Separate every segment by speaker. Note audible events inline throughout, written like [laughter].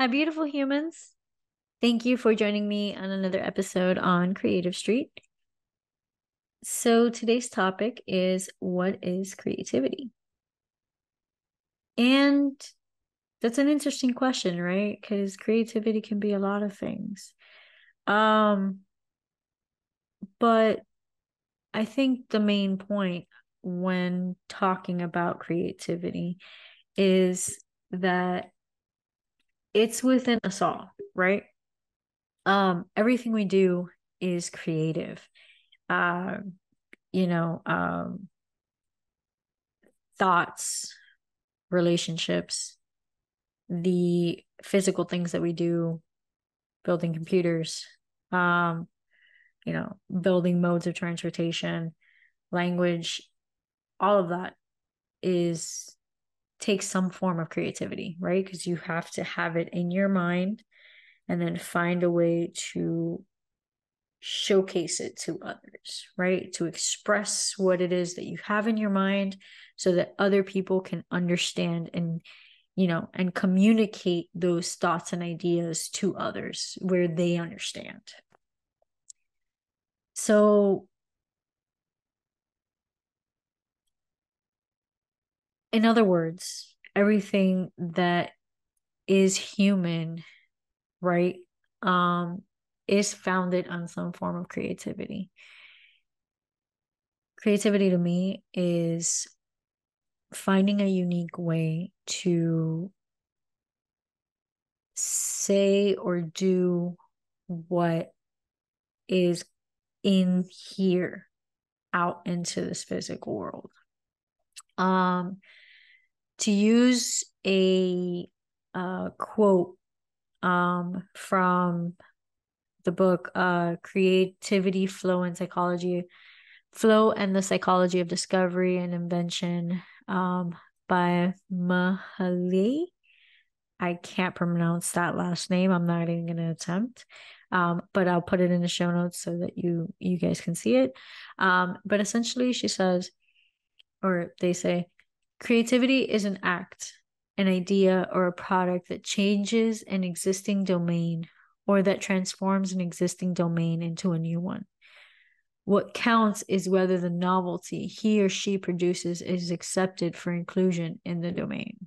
Speaker 1: Hi, beautiful humans. Thank you for joining me on another episode on Creative Street. So, today's topic is what is creativity? And that's an interesting question, right? Because creativity can be a lot of things. Um, but I think the main point when talking about creativity is that it's within us all, right? Um, everything we do is creative. Uh, you know, um, thoughts, relationships, the physical things that we do, building computers, um, you know, building modes of transportation, language, all of that is takes some form of creativity, right? Because you have to have it in your mind and then find a way to showcase it to others, right? To express what it is that you have in your mind so that other people can understand and you know and communicate those thoughts and ideas to others where they understand. So in other words, everything that is human, right, um, is founded on some form of creativity. Creativity to me is finding a unique way to say or do what is in here out into this physical world. Um, to use a uh, quote um, from the book uh, Creativity, Flow, and Psychology, Flow and the Psychology of Discovery and Invention um, by Mihaly. I can't pronounce that last name. I'm not even going to attempt. Um, but I'll put it in the show notes so that you you guys can see it. Um, but essentially, she says, or they say, Creativity is an act, an idea, or a product that changes an existing domain or that transforms an existing domain into a new one. What counts is whether the novelty he or she produces is accepted for inclusion in the domain.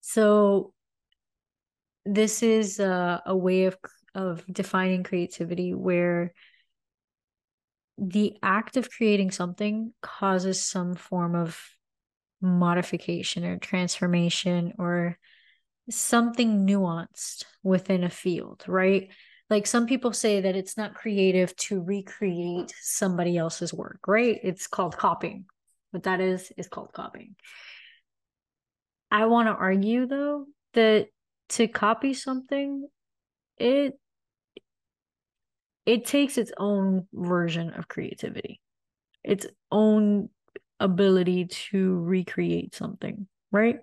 Speaker 1: So, this is a, a way of, of defining creativity where the act of creating something causes some form of modification or transformation or something nuanced within a field, right? Like some people say that it's not creative to recreate somebody else's work, right? It's called copying. What that is, is called copying. I want to argue though that to copy something, it it takes its own version of creativity, its own ability to recreate something, right?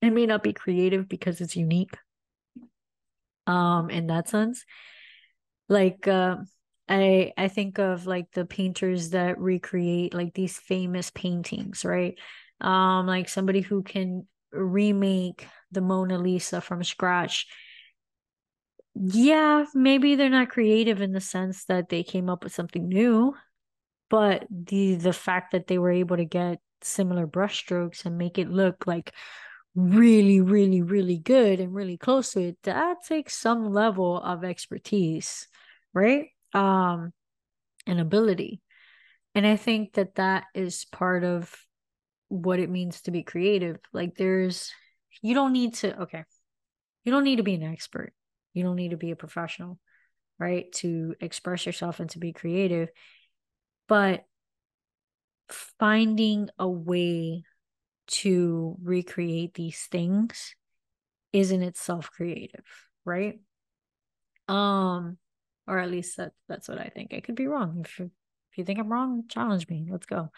Speaker 1: It may not be creative because it's unique. Um, in that sense. Like uh I I think of like the painters that recreate like these famous paintings, right? Um, like somebody who can remake the Mona Lisa from scratch. Yeah, maybe they're not creative in the sense that they came up with something new, but the the fact that they were able to get similar brushstrokes and make it look like really really really good and really close to it that takes some level of expertise right? Um and ability. And i think that that is part of what it means to be creative. Like there's you don't need to okay you don't need to be an expert. You don't need to be a professional right to express yourself and to be creative but finding a way to recreate these things is in itself creative, right? Um, or at least that that's what I think. I could be wrong. If you, if you think I'm wrong, challenge me. Let's go.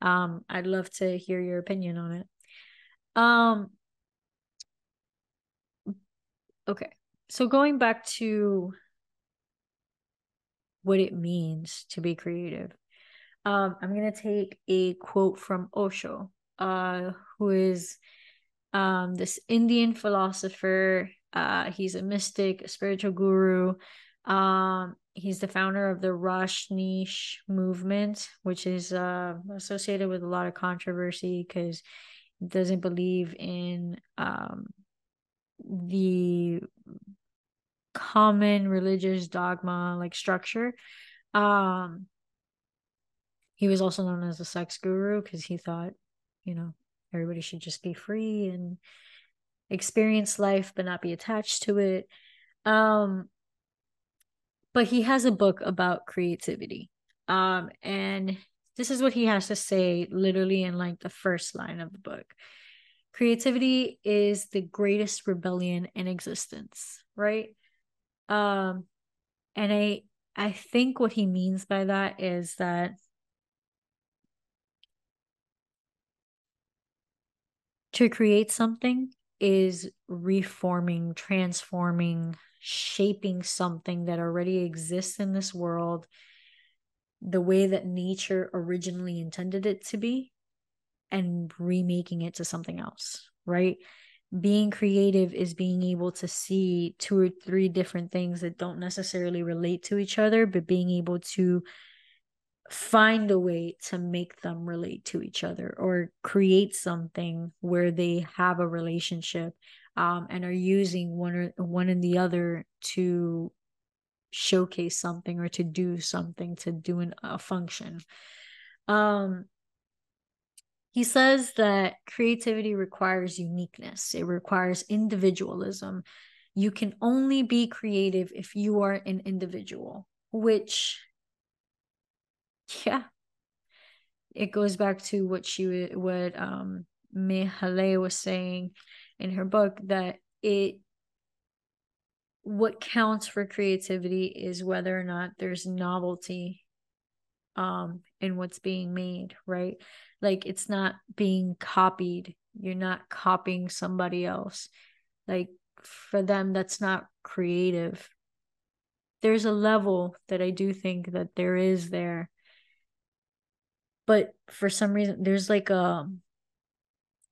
Speaker 1: Um, I'd love to hear your opinion on it. Um, okay. So going back to what it means to be creative. Um, I'm gonna take a quote from Osho, uh, who is um, this Indian philosopher. Uh, he's a mystic, a spiritual guru. Um, he's the founder of the Rajneesh movement, which is uh, associated with a lot of controversy because he doesn't believe in um, the common religious dogma like structure. Um, he was also known as a sex guru because he thought, you know, everybody should just be free and experience life but not be attached to it. Um, but he has a book about creativity. Um, and this is what he has to say literally in like the first line of the book. Creativity is the greatest rebellion in existence, right? Um, and I I think what he means by that is that to create something is reforming, transforming, shaping something that already exists in this world the way that nature originally intended it to be and remaking it to something else, right? Being creative is being able to see two or three different things that don't necessarily relate to each other, but being able to find a way to make them relate to each other or create something where they have a relationship um, and are using one or one and the other to showcase something or to do something to do an, a function. Um he says that creativity requires uniqueness. It requires individualism. You can only be creative if you are an individual which yeah. It goes back to what she what um Mihaly was saying in her book that it what counts for creativity is whether or not there's novelty um in what's being made right? Like it's not being copied. You're not copying somebody else. Like for them that's not creative. There's a level that i do think that there is there but for some reason there's like a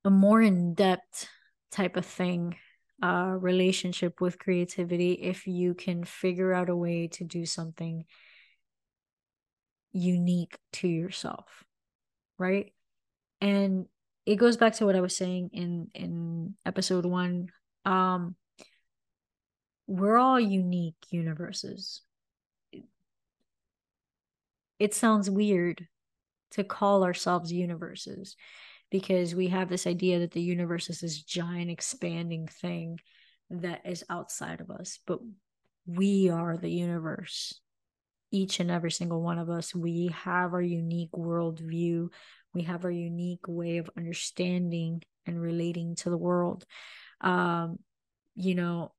Speaker 1: a more in-depth type of thing uh relationship with creativity if you can figure out a way to do something unique to yourself right? And it goes back to what i was saying in in episode 1 um we're all unique universes. It sounds weird to call ourselves universes because we have this idea that the universe is this giant expanding thing that is outside of us but we are the universe. Each and every single one of us. We have our unique worldview. We have our unique way of understanding and relating to the world. Um you know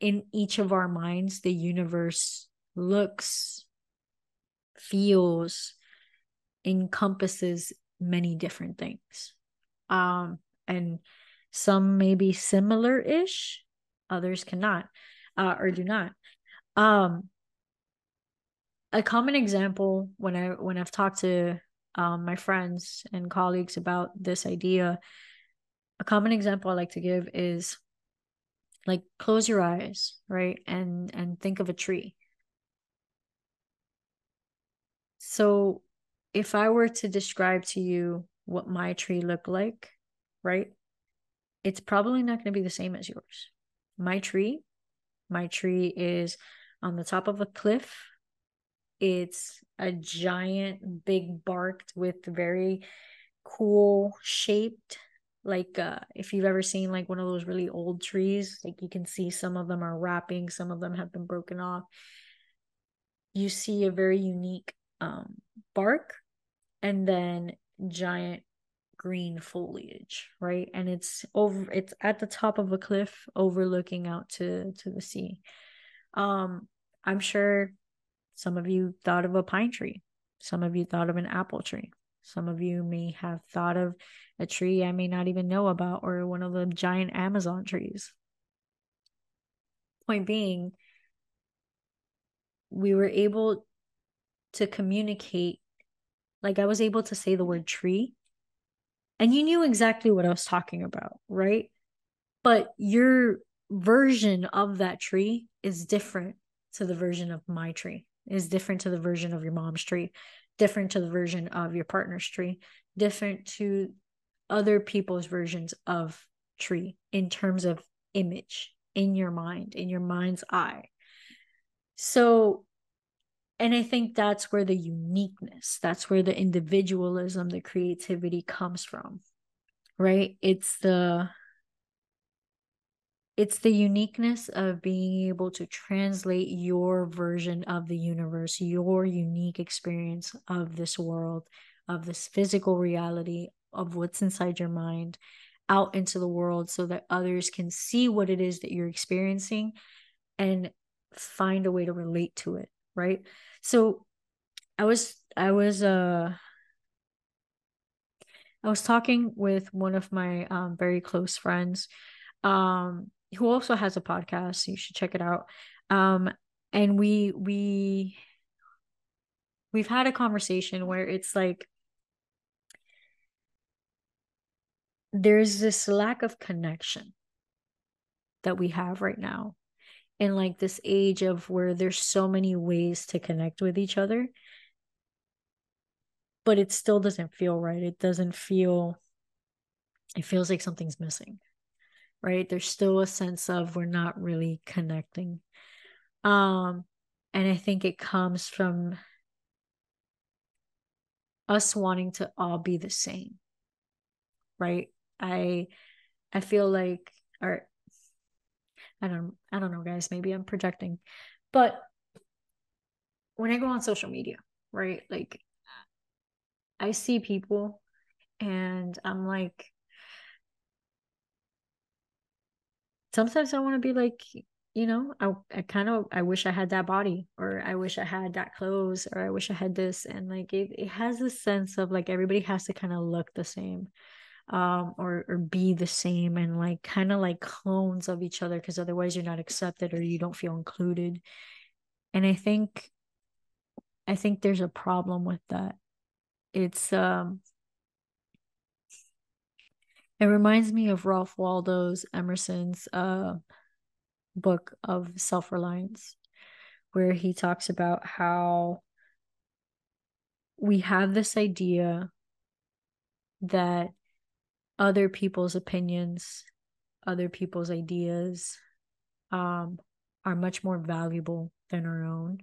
Speaker 1: in each of our minds the universe looks feels encompasses many different things. Um, and some may be similar ish, others cannot uh, or do not. Um, a common example when I when I've talked to um, my friends and colleagues about this idea, a common example I like to give is like close your eyes, right? And and think of a tree. So if I were to describe to you what my tree looked like, right? It's probably not going to be the same as yours. My tree, my tree is on the top of a cliff. It's a giant, big barked with very cool shaped like uh if you've ever seen like one of those really old trees like you can see some of them are wrapping some of them have been broken off you see a very unique um bark and then giant green foliage right? And it's over it's at the top of a cliff overlooking out to to the sea. Um i'm sure some of you thought of a pine tree. Some of you thought of an apple tree. Some of you may have thought of a tree i may not even know about or one of the giant amazon trees. Point being we were able to communicate like I was able to say the word tree and you knew exactly what I was talking about, right? But your version of that tree is different to the version of my tree, is different to the version of your mom's tree, different to the version of your partner's tree, different to other people's versions of tree in terms of image in your mind, in your mind's eye. So, and I think that's where the uniqueness, that's where the individualism, the creativity comes from, right? It's the it's the uniqueness of being able to translate your version of the universe, your unique experience of this world, of this physical reality, of what's inside your mind out into the world so that others can see what it is that you're experiencing and find a way to relate to it, right? So I was I was uh I was talking with one of my um, very close friends um who also has a podcast. So you should check it out. Um, and we we we've had a conversation where it's like there's this lack of connection that we have right now in like this age of where there's so many ways to connect with each other. But it still doesn't feel right. It doesn't feel it feels like something's missing right? There's still a sense of we're not really connecting. Um and i think it comes from us wanting to all be the same right? I i feel like or i don't i don't know guys maybe i'm projecting but when i go on social media right like i see people and i'm like sometimes I want to be like, you know, I, I kind of I wish I had that body or I wish I had that clothes or I wish I had this. And like it, it has a sense of like everybody has to kind of look the same um or or be the same and like kind of like clones of each other because otherwise you're not accepted or you don't feel included. And i think i think there's a problem with that. It's um it reminds me of Ralph Waldo's Emerson's uh, book of self reliance, where he talks about how we have this idea that other people's opinions, other people's ideas um, are much more valuable than our own.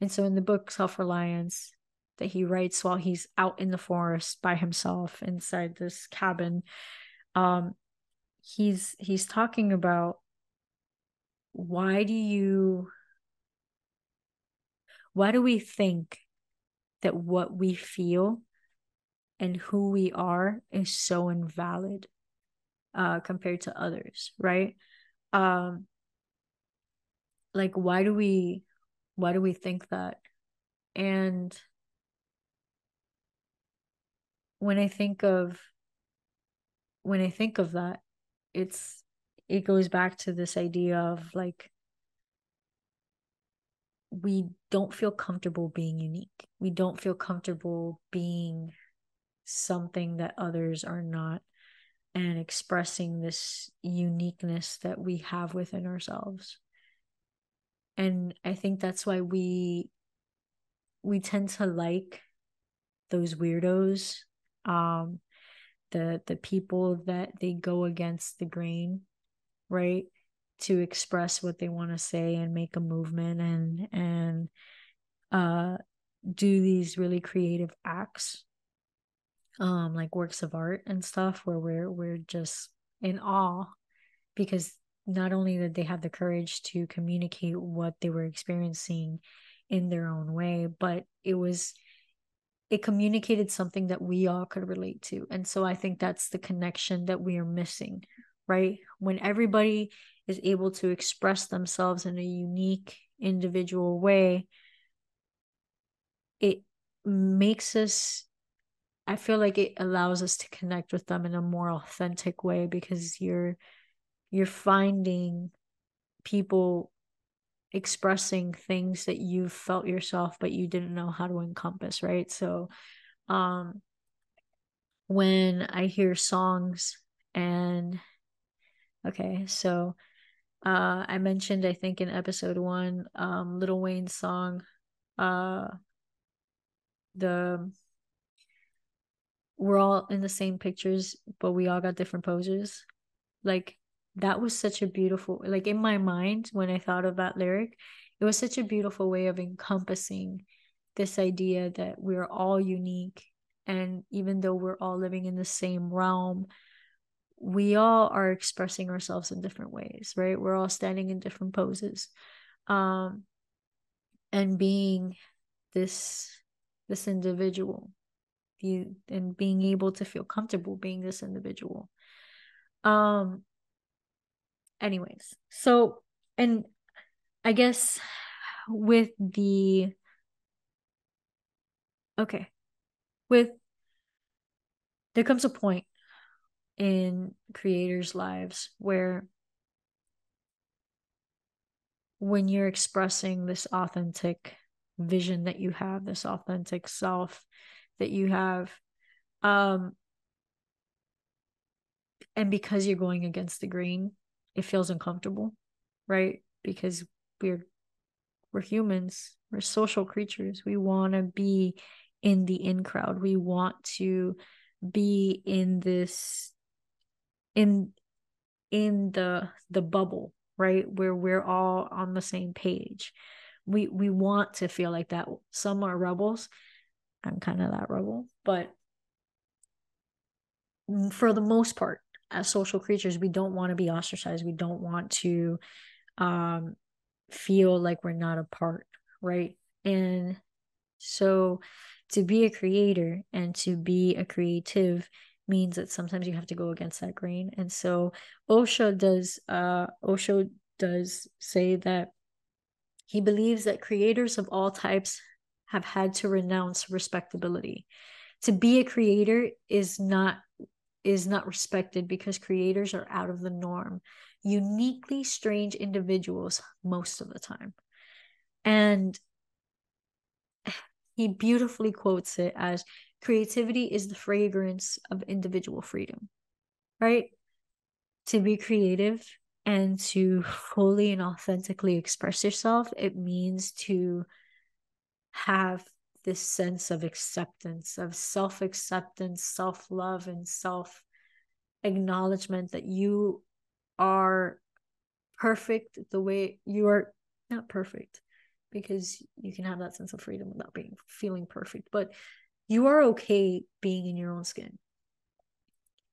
Speaker 1: And so in the book Self Reliance, that he writes while he's out in the forest by himself inside this cabin um he's he's talking about why do you why do we think that what we feel and who we are is so invalid uh compared to others right um like why do we why do we think that and when I think of when I think of that, it's it goes back to this idea of like we don't feel comfortable being unique. We don't feel comfortable being something that others are not and expressing this uniqueness that we have within ourselves. And I think that's why we we tend to like those weirdos um the the people that they go against the grain right to express what they want to say and make a movement and and uh do these really creative acts um like works of art and stuff where we're we're just in awe because not only did they have the courage to communicate what they were experiencing in their own way but it was it communicated something that we all could relate to. And so I think that's the connection that we are missing, right? When everybody is able to express themselves in a unique, individual way, it makes us I feel like it allows us to connect with them in a more authentic way because you're you're finding people expressing things that you felt yourself but you didn't know how to encompass right? So um when I hear songs and okay, so uh I mentioned I think in episode 1 um Lil Wayne's song uh the we're all in the same pictures but we all got different poses. Like that was such a beautiful like in my mind when I thought of that lyric it was such a beautiful way of encompassing this idea that we're all unique and even though we're all living in the same realm we all are expressing ourselves in different ways right? We're all standing in different poses um and being this this individual and being able to feel comfortable being this individual. Um anyways so and i guess with the okay with there comes a point in creators lives where when you're expressing this authentic vision that you have this authentic self that you have um and because you're going against the grain it feels uncomfortable right? Because we're we're humans we're social creatures. We want to be in the in crowd. We want to be in this in in the the bubble right? Where we're all on the same page. We we want to feel like that. Some are rebels i'm kind of that rebel but for the most part as social creatures we don't want to be ostracized. We don't want to um feel like we're not a part right? And so to be a creator and to be a creative means that sometimes you have to go against that grain. And so osho does uh osho does say that he believes that creators of all types have had to renounce respectability to be a creator is not is not respected because creators are out of the norm, uniquely strange individuals most of the time. And he beautifully quotes it as creativity is the fragrance of individual freedom, right? To be creative and to fully and authentically express yourself, it means to have this sense of acceptance, of self acceptance, self love, and self acknowledgement that you are perfect the way you are not perfect because you can have that sense of freedom without being feeling perfect but you are okay being in your own skin.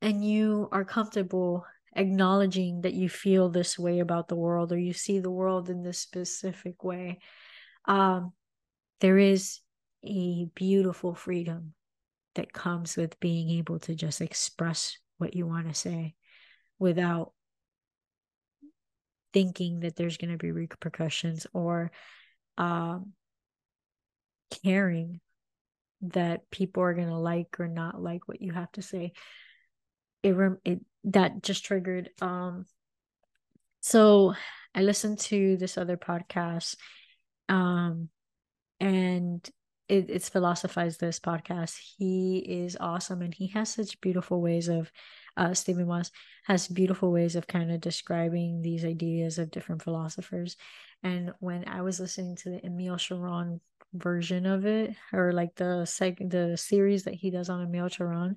Speaker 1: And you are comfortable acknowledging that you feel this way about the world or you see the world in this specific way. Um there is a beautiful freedom that comes with being able to just express what you want to say without thinking that there's going to be repercussions or um, caring that people are going to like or not like what you have to say. It, it that just triggered um so i listened to this other podcast um and it, it's philosophize this podcast. He is awesome and he has such beautiful ways of uh stephen moss has beautiful ways of kind of describing these ideas of different philosophers. And when i was listening to the emile Cioran version of it or like the seg- the series that he does on emile Cioran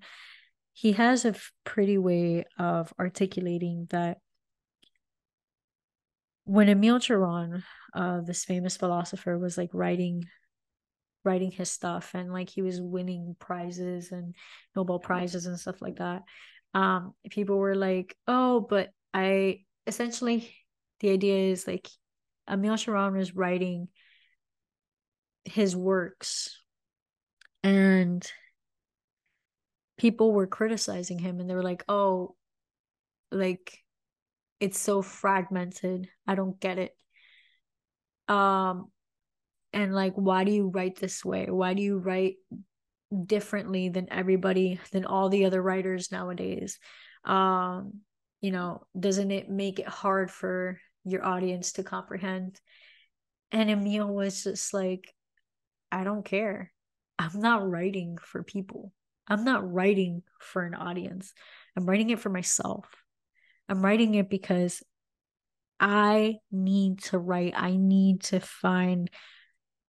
Speaker 1: he has a pretty way of articulating that when Emile Cioran, uh, this famous philosopher, was like writing writing his stuff and like he was winning prizes and Nobel prizes and stuff like that. Um, people were like, "Oh, but I essentially the idea is like Emile Cioran was writing his works and people were criticizing him and they were like, "Oh, like it's so fragmented. I don't get it." Um and like why do you write this way why do you write differently than everybody than all the other writers nowadays um you know doesn't it make it hard for your audience to comprehend and emile was just like i don't care i'm not writing for people I'm not writing for an audience. I'm writing it for myself. I'm writing it because I need to write. I need to find,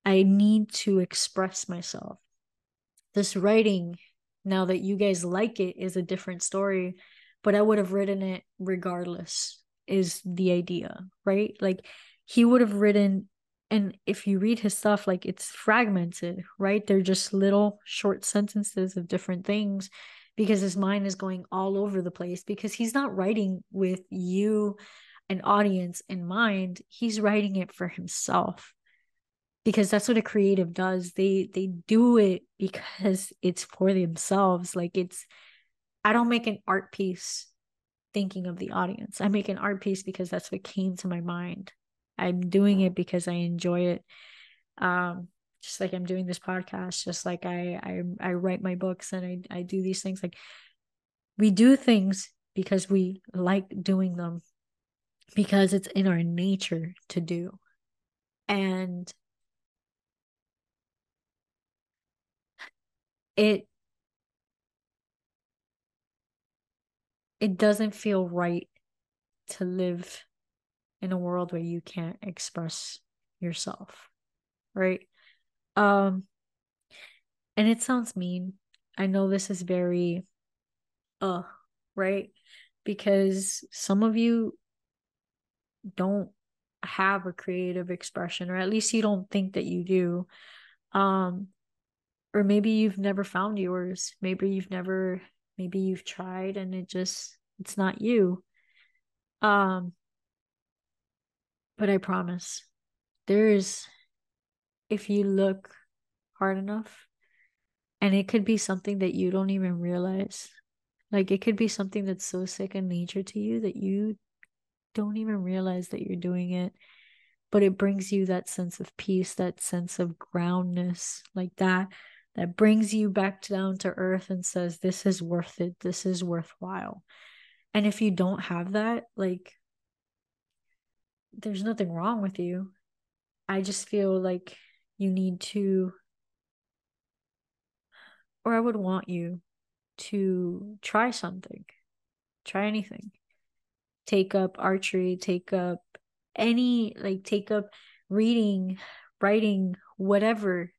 Speaker 1: I need to express myself. This writing, now that you guys like it, is a different story, but I would have written it regardless, is the idea, right? Like he would have written and if you read his stuff like it's fragmented right they're just little short sentences of different things because his mind is going all over the place because he's not writing with you an audience in mind. He's writing it for himself because that's what a creative does. They they do it because [laughs] it's for themselves. Like it's i don't make an art piece thinking of the audience. I make an art piece because that's what came to my mind. I'm doing it because I enjoy it. Um, just like I'm doing this podcast, just like I I I write my books and I I do these things. Like we do things because we like doing them because it's in our nature to do. And it it doesn't feel right to live in a world where you can't express yourself right um and it sounds mean. I know this is very uh right? Because some of you don't have a creative expression or at least you don't think that you do. Um or maybe you've never found yours. Maybe you've never maybe you've tried and it just it's not you. Um but I promise, there is, if you look hard enough, and it could be something that you don't even realize. Like it could be something that's so second nature to you that you don't even realize that you're doing it. But it brings you that sense of peace, that sense of groundness, like that, that brings you back down to earth and says, This is worth it. This is worthwhile. And if you don't have that, like there's nothing wrong with you. I just feel like you need to, or I would want you to try something, try anything. Take up archery, take up any, like, take up reading, writing, whatever.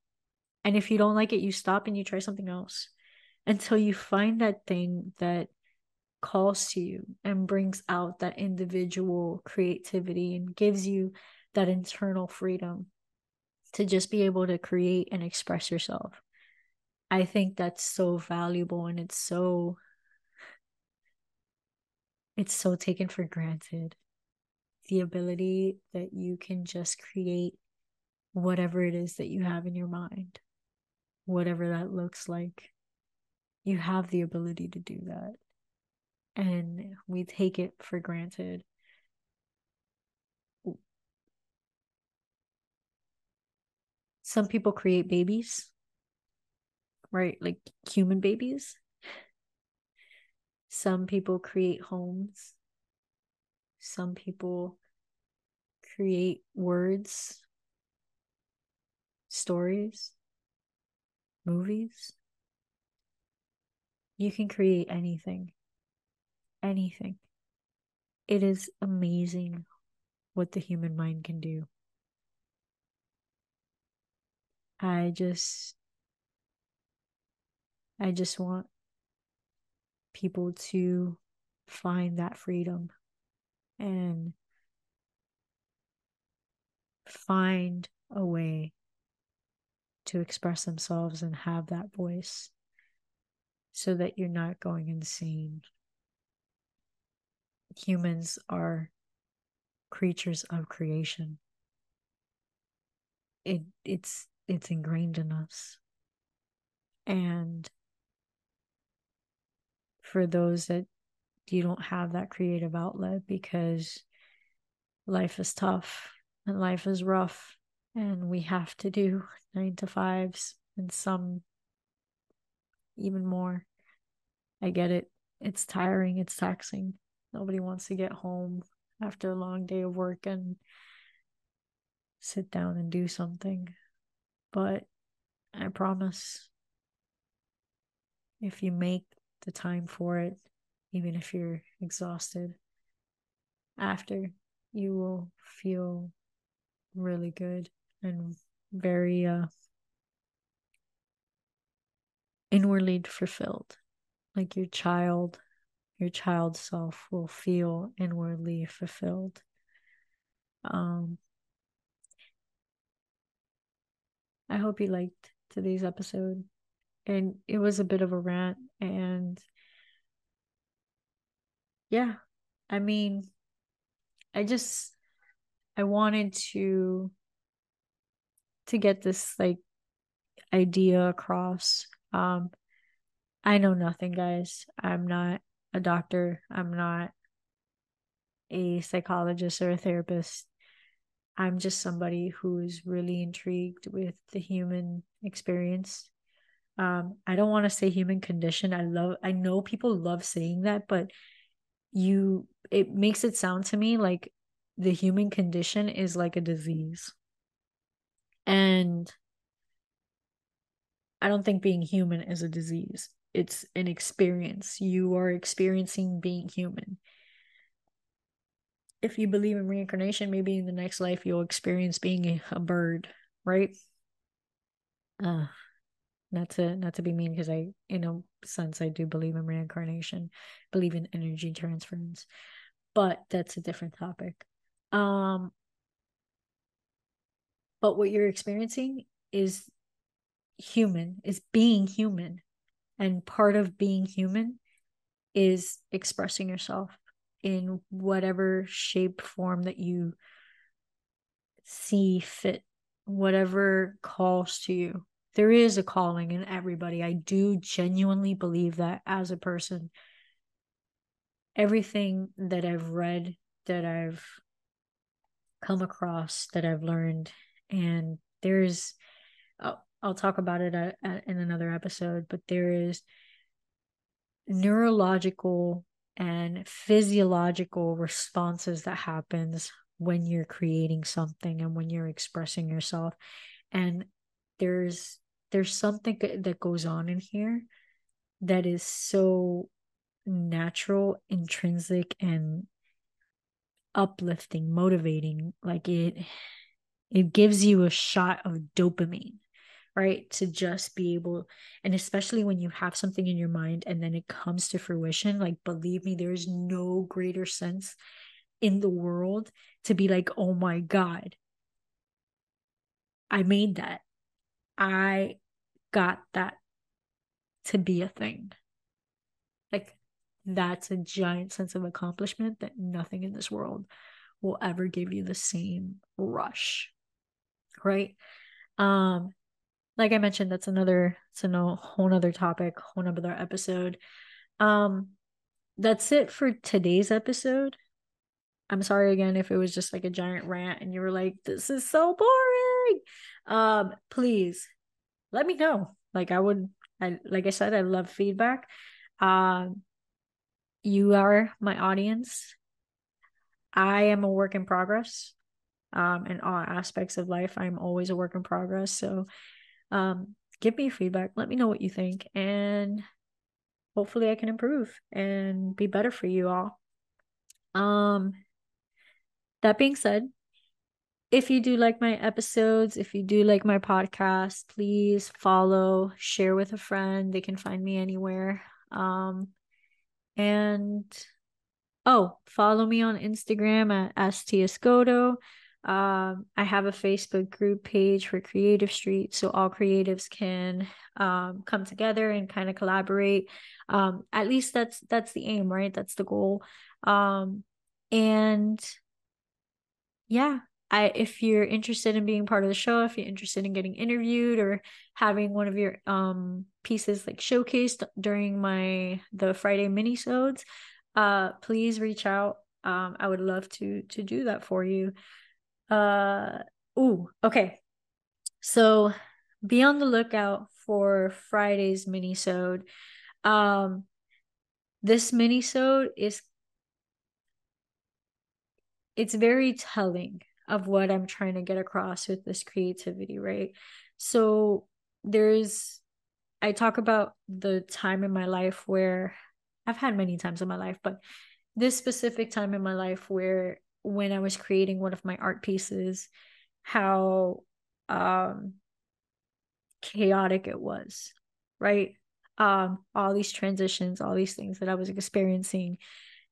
Speaker 1: And if you don't like it, you stop and you try something else until you find that thing that calls to you and brings out that individual creativity and gives you that internal freedom to just be able to create and express yourself. I think that's so valuable and it's so it's so taken for granted. The ability that you can just create whatever it is that you have in your mind, whatever that looks like. You have the ability to do that and we take it for granted. Some people create babies, right? Like human babies. Some people create homes. Some people create words, stories, movies. You can create anything anything. It is amazing what the human mind can do. I just I just want people to find that freedom and find a way to express themselves and have that voice so that you're not going insane humans are creatures of creation. It it's it's ingrained in us. And for those that you don't have that creative outlet because life is tough and life is rough and we have to do [laughs] nine to fives and some even more. I get it. It's tiring, it's taxing. Nobody wants to get home after a long day of work and sit down and do something. But I promise if you make the time for it, even if you're exhausted, after you will feel really good and very uh inwardly fulfilled. Like your child your child self will feel inwardly fulfilled. Um i hope you liked today's episode and it was a bit of a rant and yeah i mean i just i wanted to to get this like idea across. Um i know nothing guys. I'm not a doctor. I'm not a psychologist or a therapist i'm just somebody who's really intrigued with the human experience. Um i don't want to say human condition i love i know people love saying that but you it makes it sound to me like the human condition is like a disease. And i don't think being human is a disease. It's an experience. You are experiencing being human if you believe in reincarnation maybe in the next life you'll experience being a, bird right? Uh not to not to be mean because i in a sense i do believe in reincarnation believe in energy transference but that's a different topic. Um but what you're experiencing is human is being human and part of being human is expressing yourself in whatever shape form that you see fit whatever calls to you there is a calling in everybody. I do genuinely believe that as a person. Everything that I've read, that I've come across, that I've learned, and there's, I'll, I'll talk about it at, at, in another episode, but there is neurological and physiological responses that happens when you're creating something and when you're expressing yourself and there's there's something that goes on in here that is so natural, intrinsic, and uplifting, motivating. Like it, it gives you a shot of dopamine, right? To just be able, and especially when you have something in your mind and then it comes to fruition, like believe me, there's no greater sense in the world to be like, oh my God, I made that. I got that to be a thing. Like that's a giant sense of accomplishment that nothing in this world will ever give you the same rush. Right? Um like I mentioned that's another it's a whole nother topic, whole nother episode. Um that's it for today's episode. I'm sorry again if it was just like a giant rant and you were like this is so boring. Um please let me know. Like I would I like I said, I love feedback. Um you are my audience. I am a work in progress. Um in all aspects of life. I'm always a work in progress. So um give me feedback. Let me know what you think and hopefully I can improve and be better for you all. Um that being said, if you do like my episodes, if you do like my podcast, please follow, share with a friend. They can find me anywhere. Um, and oh, follow me on Instagram at ST Um, I have a Facebook group page for Creative Street, so all creatives can um, come together and kind of collaborate. Um, at least that's that's the aim, right? That's the goal. Um, and yeah, I if you're interested in being part of the show, if you're interested in getting interviewed or having one of your um pieces like showcased during my the Friday minisodes, uh please reach out. Um I would love to to do that for you. Uh ooh, okay. So be on the lookout for Friday's minisode. Um this minisode is it's very telling of what I'm trying to get across with this creativity, right? So there's I talk about the time in my life where I've had many times in my life, but this specific time in my life where when I was creating one of my art pieces, how um chaotic it was, right? Um, all these transitions, all these things that I was experiencing,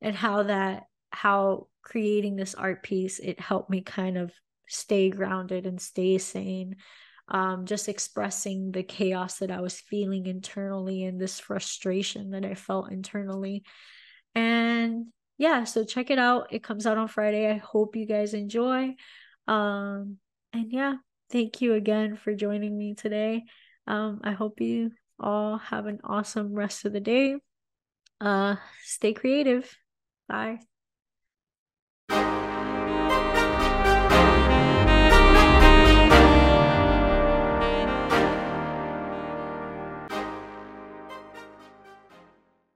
Speaker 1: and how that how creating this art piece it helped me kind of stay grounded and stay sane um, just expressing the chaos that I was feeling internally and this frustration that I felt internally. And yeah, so check it out. It comes out on Friday. I hope you guys enjoy. Um, and yeah, thank you again for joining me today. Um, I hope you all have an awesome rest of the day. Uh, stay creative. Bye.